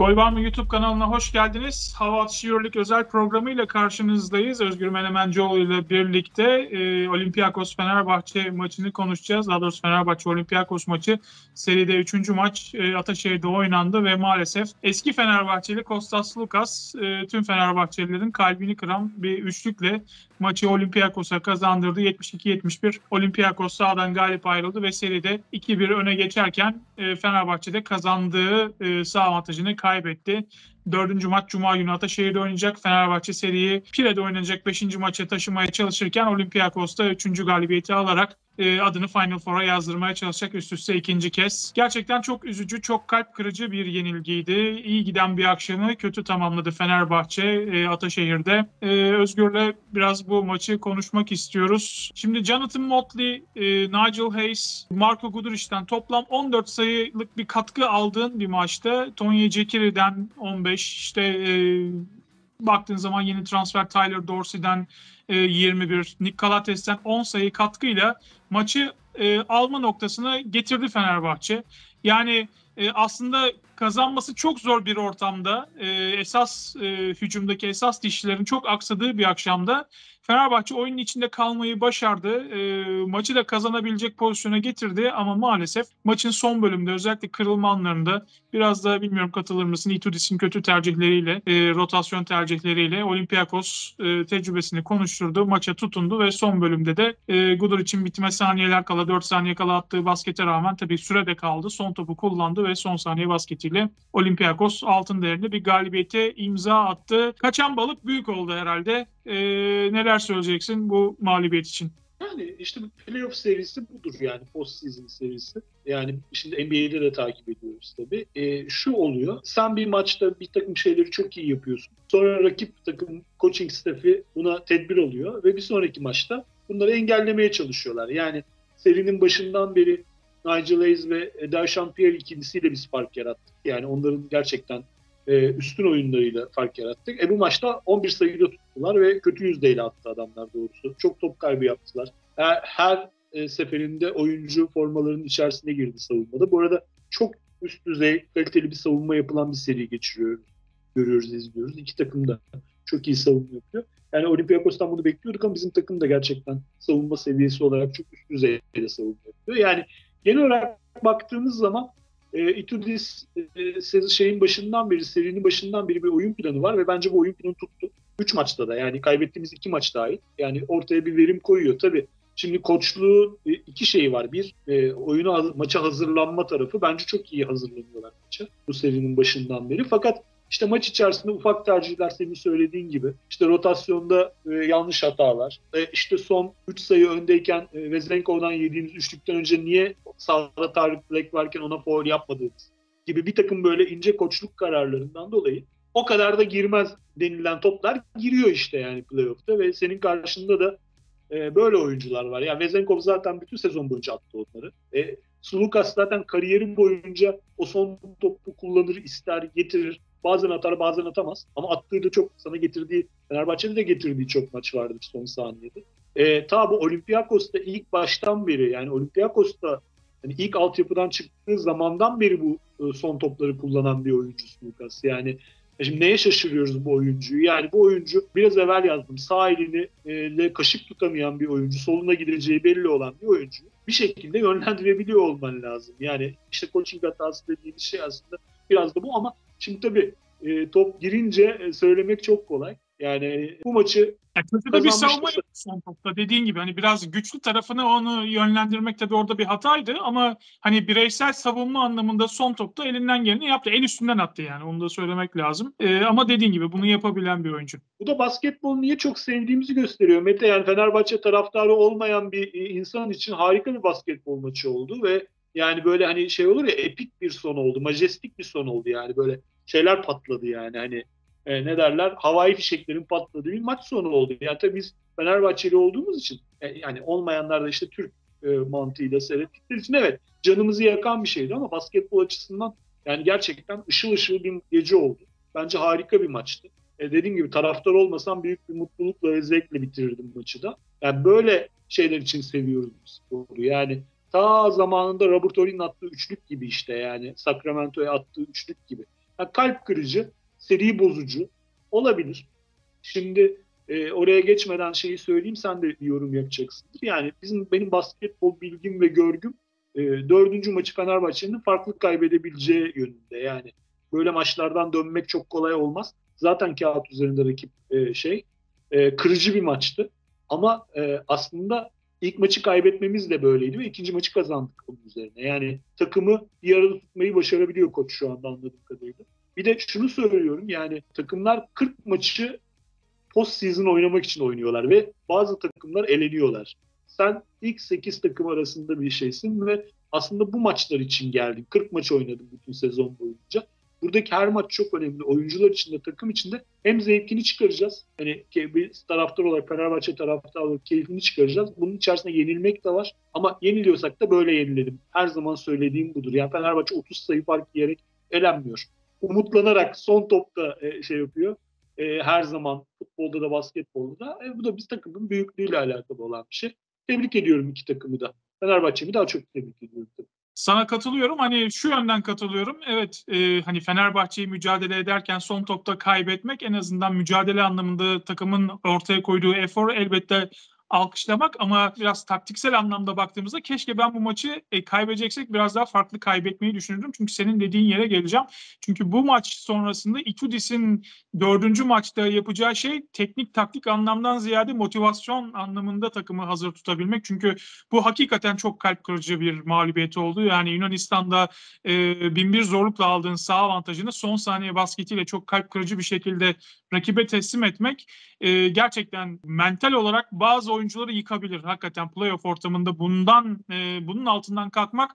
Gol Var mı YouTube kanalına hoş geldiniz. Hava Atışı Euroleague özel programıyla karşınızdayız. Özgür Menemencioğlu ile birlikte e, Olympiakos Fenerbahçe maçını konuşacağız. Daha doğrusu Fenerbahçe Olympiakos maçı seride 3. maç e, Ataşehir'de oynandı ve maalesef eski Fenerbahçeli Kostas Lukas e, tüm Fenerbahçelilerin kalbini kıran bir üçlükle maçı Olympiakos'a kazandırdı. 72-71 Olympiakos sağdan galip ayrıldı ve seride 2-1 öne geçerken e, Fenerbahçe'de kazandığı e, sağ avantajını kaybetti. Dördüncü maç Cuma günü Ataşehir'de oynayacak. Fenerbahçe seriyi Pire'de oynanacak beşinci maça taşımaya çalışırken Olympiakos'ta üçüncü galibiyeti alarak e, adını Final Four'a yazdırmaya çalışacak üst üste ikinci kez. Gerçekten çok üzücü, çok kalp kırıcı bir yenilgiydi. İyi giden bir akşamı kötü tamamladı Fenerbahçe e, Ataşehir'de. E, Özgür'le biraz bu maçı konuşmak istiyoruz. Şimdi Jonathan Motley, e, Nigel Hayes, Marco Guduric'den toplam 14 sayılık bir katkı aldığın bir maçta. Tony Cekiri'den 15, işte e, baktığın zaman yeni transfer Tyler Dorsey'den 21, e, Nick Calates'ten 10 sayı katkıyla maçı e, alma noktasına getirdi Fenerbahçe. Yani e, aslında kazanması çok zor bir ortamda e, esas e, hücumdaki esas dişlerin çok aksadığı bir akşamda Fenerbahçe oyunun içinde kalmayı başardı. E, maçı da kazanabilecek pozisyona getirdi ama maalesef maçın son bölümünde özellikle kırılma anlarında biraz da bilmiyorum katılır mısın Itudis'in kötü tercihleriyle, e, rotasyon tercihleriyle Olympiakos e, tecrübesini konuşturdu. Maça tutundu ve son bölümde de e, Gudur için bitme saniyeler kala 4 saniye kala attığı baskete rağmen tabii sürede kaldı. Son topu kullandı ve son saniye basketiyle Olympiakos altın değerinde bir galibiyete imza attı. Kaçan balık büyük oldu herhalde. E, neler söyleyeceksin bu mağlubiyet için? Yani işte playoff serisi budur yani post season serisi. Yani şimdi NBA'de de takip ediyoruz tabii. E, şu oluyor. Sen bir maçta bir takım şeyleri çok iyi yapıyorsun. Sonra rakip takım coaching staff'i buna tedbir alıyor ve bir sonraki maçta bunları engellemeye çalışıyorlar. Yani serinin başından beri Nigel Hayes ve Dershawn Pierre ikilisiyle biz fark yarattık. Yani onların gerçekten e, üstün oyunlarıyla fark yarattık. E bu maçta 11 sayıda tuttular ve kötü yüzdeyle attı adamlar doğrusu. Çok top kaybı yaptılar. Her, her e, seferinde oyuncu formalarının içerisine girdi savunmada. Bu arada çok üst düzey kaliteli bir savunma yapılan bir seri geçiriyoruz. Görüyoruz, izliyoruz. İki takım da çok iyi savunma yapıyor. Yani Olympiakos'tan bunu bekliyorduk ama bizim takım da gerçekten savunma seviyesi olarak çok üst düzeyde savunma yapıyor. Yani genel olarak baktığımız zaman e, Itudis e, şeyin başından beri, serinin başından beri bir oyun planı var ve bence bu oyun planı tuttu. Üç maçta da yani kaybettiğimiz iki maç dahil. Yani ortaya bir verim koyuyor. Tabii şimdi koçluğu e, iki şey var. Bir, e, oyunu maça hazırlanma tarafı. Bence çok iyi hazırlanıyorlar maça bu serinin başından beri. Fakat işte maç içerisinde ufak tercihler senin söylediğin gibi. İşte rotasyonda e, yanlış hatalar. E, işte son 3 sayı öndeyken e, Vezenkov'dan yediğimiz üçlükten önce niye sağda Tarık Black varken ona foul yapmadığımız gibi bir takım böyle ince koçluk kararlarından dolayı o kadar da girmez denilen toplar giriyor işte yani playoff'ta ve senin karşında da e, böyle oyuncular var. Yani Vezenkov zaten bütün sezon boyunca attı onları. E, Sulukas zaten kariyeri boyunca o son topu kullanır, ister, getirir. Bazen atar bazen atamaz. Ama attığı da çok sana getirdiği, Fenerbahçe'de de getirdiği çok maç vardır son saniyede. E, ta bu Olympiakos'ta ilk baştan beri yani Olympiakos'ta yani ilk altyapıdan çıktığı zamandan beri bu e, son topları kullanan bir oyuncu Lucas. Yani e, Şimdi neye şaşırıyoruz bu oyuncuyu? Yani bu oyuncu biraz evvel yazdım. Sağ elini e, kaşık tutamayan bir oyuncu, soluna gideceği belli olan bir oyuncu. Bir şekilde yönlendirebiliyor olman lazım. Yani işte coaching hatası dediğimiz şey aslında biraz da bu ama Şimdi tabii e, top girince e, söylemek çok kolay. Yani bu maçı ya kötü de bir savunma son topta dediğin gibi hani biraz güçlü tarafını onu yönlendirmek tabii orada bir hataydı ama hani bireysel savunma anlamında son topta elinden geleni yaptı. En üstünden attı yani onu da söylemek lazım. Ee, ama dediğin gibi bunu yapabilen bir oyuncu. Bu da basketbol niye çok sevdiğimizi gösteriyor. Mete yani Fenerbahçe taraftarı olmayan bir e, insan için harika bir basketbol maçı oldu ve yani böyle hani şey olur ya epik bir son oldu. Majestik bir son oldu yani böyle şeyler patladı yani hani e, ne derler havai fişeklerin patladığı bir maç sonu oldu. Yani tabii biz Fenerbahçeli olduğumuz için e, yani olmayanlar da işte Türk e, mantığıyla seyrettikleri için evet canımızı yakan bir şeydi ama basketbol açısından yani gerçekten ışıl ışıl bir gece oldu. Bence harika bir maçtı. E, dediğim gibi taraftar olmasam büyük bir mutlulukla ve zevkle bitirirdim maçı da. Yani böyle şeyler için seviyoruz sporu. Yani ta zamanında Robert Ory'nin attığı üçlük gibi işte yani Sacramento'ya attığı üçlük gibi. Ha, kalp kırıcı, seri bozucu olabilir. Şimdi e, oraya geçmeden şeyi söyleyeyim sen de bir yorum yapacaksındır. Yani bizim benim basketbol bilgim ve görgüm e, dördüncü maçı Fenerbahçe'nin farklı kaybedebileceği yönünde. Yani böyle maçlardan dönmek çok kolay olmaz. Zaten kağıt üzerinde rakip e, şey e, kırıcı bir maçtı. Ama e, aslında ilk maçı kaybetmemiz de böyleydi ve ikinci maçı kazandık bunun üzerine. Yani takımı bir arada tutmayı başarabiliyor koç şu anda anladığım kadarıyla. Bir de şunu söylüyorum yani takımlar 40 maçı post season oynamak için oynuyorlar ve bazı takımlar eleniyorlar. Sen ilk 8 takım arasında bir şeysin ve aslında bu maçlar için geldin. 40 maç oynadın bütün sezon boyunca. Buradaki her maç çok önemli. Oyuncular için de takım için de hem zevkini çıkaracağız. Hani bir taraftar olarak Fenerbahçe taraftarı olarak keyfini çıkaracağız. Bunun içerisinde yenilmek de var. Ama yeniliyorsak da böyle yenilelim. Her zaman söylediğim budur. Yani Fenerbahçe 30 sayı fark yiyerek elenmiyor. Umutlanarak son topta e, şey yapıyor. E, her zaman futbolda da basketbolda da. E, bu da biz takımın büyüklüğüyle alakalı olan bir şey. Tebrik ediyorum iki takımı da. Fenerbahçe'mi daha çok tebrik ediyorum. Sana katılıyorum. Hani şu yönden katılıyorum. Evet e, hani Fenerbahçe'yi mücadele ederken son topta kaybetmek en azından mücadele anlamında takımın ortaya koyduğu efor elbette alkışlamak ama biraz taktiksel anlamda baktığımızda keşke ben bu maçı e, kaybedeceksek biraz daha farklı kaybetmeyi düşünürdüm. Çünkü senin dediğin yere geleceğim. Çünkü bu maç sonrasında Itudis'in dördüncü maçta yapacağı şey teknik taktik anlamdan ziyade motivasyon anlamında takımı hazır tutabilmek. Çünkü bu hakikaten çok kalp kırıcı bir mağlubiyet oldu. Yani Yunanistan'da e, binbir zorlukla aldığın sağ avantajını son saniye basketiyle çok kalp kırıcı bir şekilde rakibe teslim etmek e, gerçekten mental olarak bazı oyuncuları yıkabilir. Hakikaten playoff ortamında bundan e, bunun altından kalkmak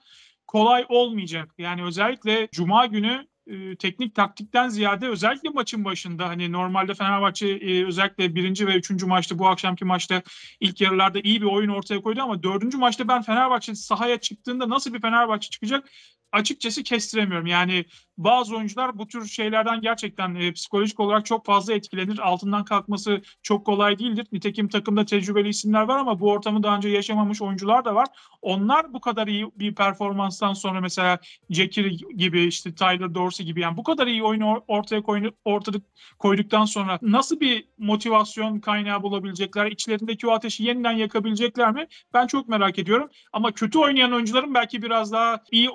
kolay olmayacak. Yani özellikle Cuma günü e, teknik taktikten ziyade özellikle maçın başında hani normalde Fenerbahçe e, özellikle birinci ve üçüncü maçta bu akşamki maçta ilk yarılarda iyi bir oyun ortaya koydu ama dördüncü maçta ben Fenerbahçe sahaya çıktığında nasıl bir Fenerbahçe çıkacak açıkçası kestiremiyorum. Yani bazı oyuncular bu tür şeylerden gerçekten e, psikolojik olarak çok fazla etkilenir. Altından kalkması çok kolay değildir. Nitekim takımda tecrübeli isimler var ama bu ortamı daha önce yaşamamış oyuncular da var. Onlar bu kadar iyi bir performanstan sonra mesela Jekir gibi işte Tyler Dorsey gibi yani bu kadar iyi oyunu ortaya koydu, ortada koyduktan sonra nasıl bir motivasyon kaynağı bulabilecekler? İçlerindeki o ateşi yeniden yakabilecekler mi? Ben çok merak ediyorum. Ama kötü oynayan oyuncuların belki biraz daha iyi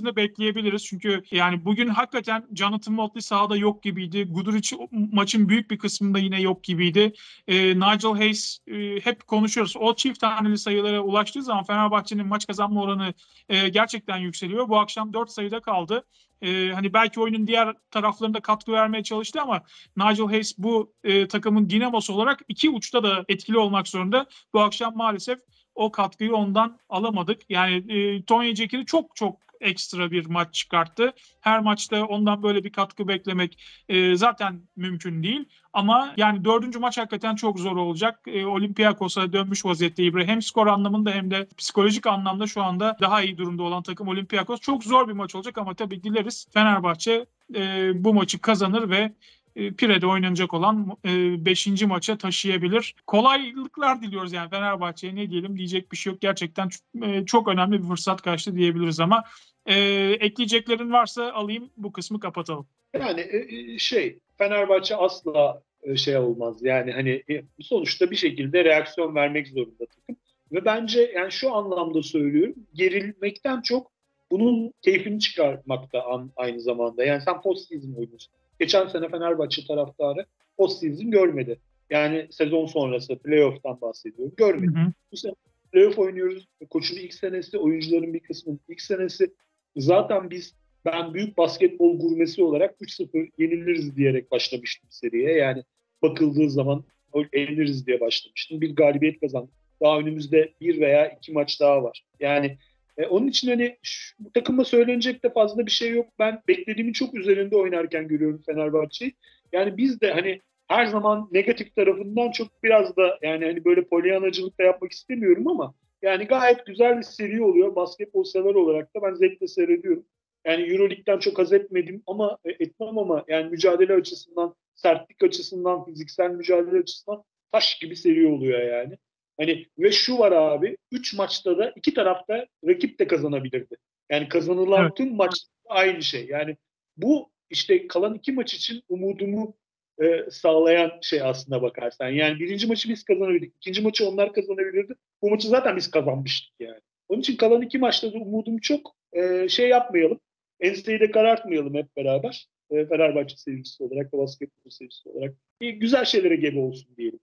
oynamasını bekleyebiliriz. Çünkü yani bugün hakikaten Jonathan Motley sahada yok gibiydi. Guduric maçın büyük bir kısmında yine yok gibiydi. E, Nigel Hayes e, hep konuşuyoruz. O çift taneli sayılara ulaştığı zaman Fenerbahçe'nin maç kazanma oranı e, gerçekten yükseliyor. Bu akşam 4 sayıda kaldı. E, hani belki oyunun diğer taraflarında katkı vermeye çalıştı ama Nigel Hayes bu e, takımın dinamosu olarak iki uçta da etkili olmak zorunda. Bu akşam maalesef o katkıyı ondan alamadık. Yani e, Tony Cekir'i çok çok ekstra bir maç çıkarttı. Her maçta ondan böyle bir katkı beklemek e, zaten mümkün değil. Ama yani dördüncü maç hakikaten çok zor olacak. E, Olympiakos'a dönmüş vaziyette İbre. Hem skor anlamında hem de psikolojik anlamda şu anda daha iyi durumda olan takım Olympiakos. Çok zor bir maç olacak ama tabii dileriz Fenerbahçe e, bu maçı kazanır ve Pire'de oynanacak olan 5. E, maça taşıyabilir. Kolaylıklar diliyoruz yani Fenerbahçe'ye ne diyelim diyecek bir şey yok. Gerçekten e, çok önemli bir fırsat kaçtı diyebiliriz ama e, ekleyeceklerin varsa alayım bu kısmı kapatalım. Yani şey Fenerbahçe asla şey olmaz yani hani sonuçta bir şekilde reaksiyon vermek zorunda takım. Ve bence yani şu anlamda söylüyorum gerilmekten çok bunun keyfini çıkarmakta aynı zamanda. Yani sen post season oynuyorsun Geçen sene Fenerbahçe taraftarı post-season görmedi. Yani sezon sonrası playoff'tan bahsediyorum. Görmedi. Hı hı. Bu sene playoff oynuyoruz. Koçun ilk senesi, oyuncuların bir kısmının ilk senesi. Zaten biz ben büyük basketbol gurmesi olarak 3-0 yeniliriz diyerek başlamıştım seriye. Yani bakıldığı zaman yeniliriz diye başlamıştım. Bir galibiyet kazandık. Daha önümüzde bir veya iki maç daha var. Yani e, onun için hani şu, bu takıma söylenecek de fazla bir şey yok. Ben beklediğimin çok üzerinde oynarken görüyorum Fenerbahçe'yi. Yani biz de hani her zaman negatif tarafından çok biraz da yani hani böyle polyanacılık da yapmak istemiyorum ama yani gayet güzel bir seri oluyor. Basketbol sever olarak da ben zevkle seyrediyorum. Yani Euroleague'den çok haz etmedim ama e, etmem ama yani mücadele açısından, sertlik açısından, fiziksel mücadele açısından taş gibi seri oluyor yani. Hani ve şu var abi 3 maçta da iki tarafta rakip de kazanabilirdi. Yani kazanılan evet. tüm maç aynı şey. Yani bu işte kalan iki maç için umudumu e, sağlayan şey aslında bakarsan. Yani birinci maçı biz kazanabildik. ikinci maçı onlar kazanabilirdi. Bu maçı zaten biz kazanmıştık yani. Onun için kalan iki maçta da umudum çok. E, şey yapmayalım. Enseyi de karartmayalım hep beraber. E, Fenerbahçe sevgisi olarak, basketbol sevgisi olarak. E, güzel şeylere gebe olsun diyelim.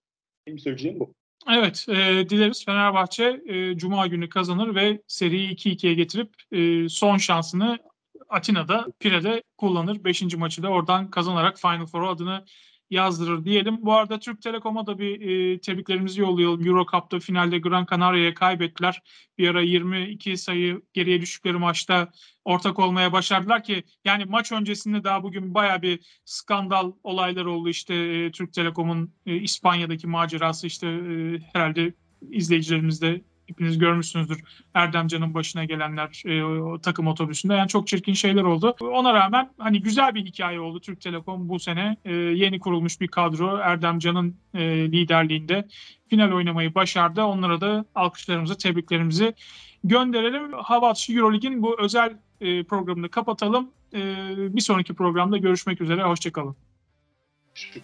Benim söyleyeceğim bu. Evet, e, dileriz Fenerbahçe e, Cuma günü kazanır ve seriyi 2-2'ye getirip e, son şansını Atina'da, Pire'de kullanır. Beşinci maçı da oradan kazanarak Final Four adını yazdırır diyelim. Bu arada Türk Telekom'a da bir e, tebriklerimizi yollayalım. Euro Cup'ta finalde Gran Canaria'ya kaybettiler. Bir ara 22 sayı geriye düştükleri maçta ortak olmaya başardılar ki yani maç öncesinde daha bugün baya bir skandal olaylar oldu. İşte e, Türk Telekom'un e, İspanya'daki macerası işte e, herhalde izleyicilerimiz de hepiniz görmüşsünüzdür. Erdemcan'ın başına gelenler e, takım otobüsünde. Yani çok çirkin şeyler oldu. Ona rağmen hani güzel bir hikaye oldu Türk Telekom bu sene. E, yeni kurulmuş bir kadro Erdemcan'ın e, liderliğinde final oynamayı başardı. Onlara da alkışlarımızı, tebriklerimizi gönderelim. Havat Eurolig'in bu özel e, programını kapatalım. E, bir sonraki programda görüşmek üzere. Hoşçakalın. Şükür.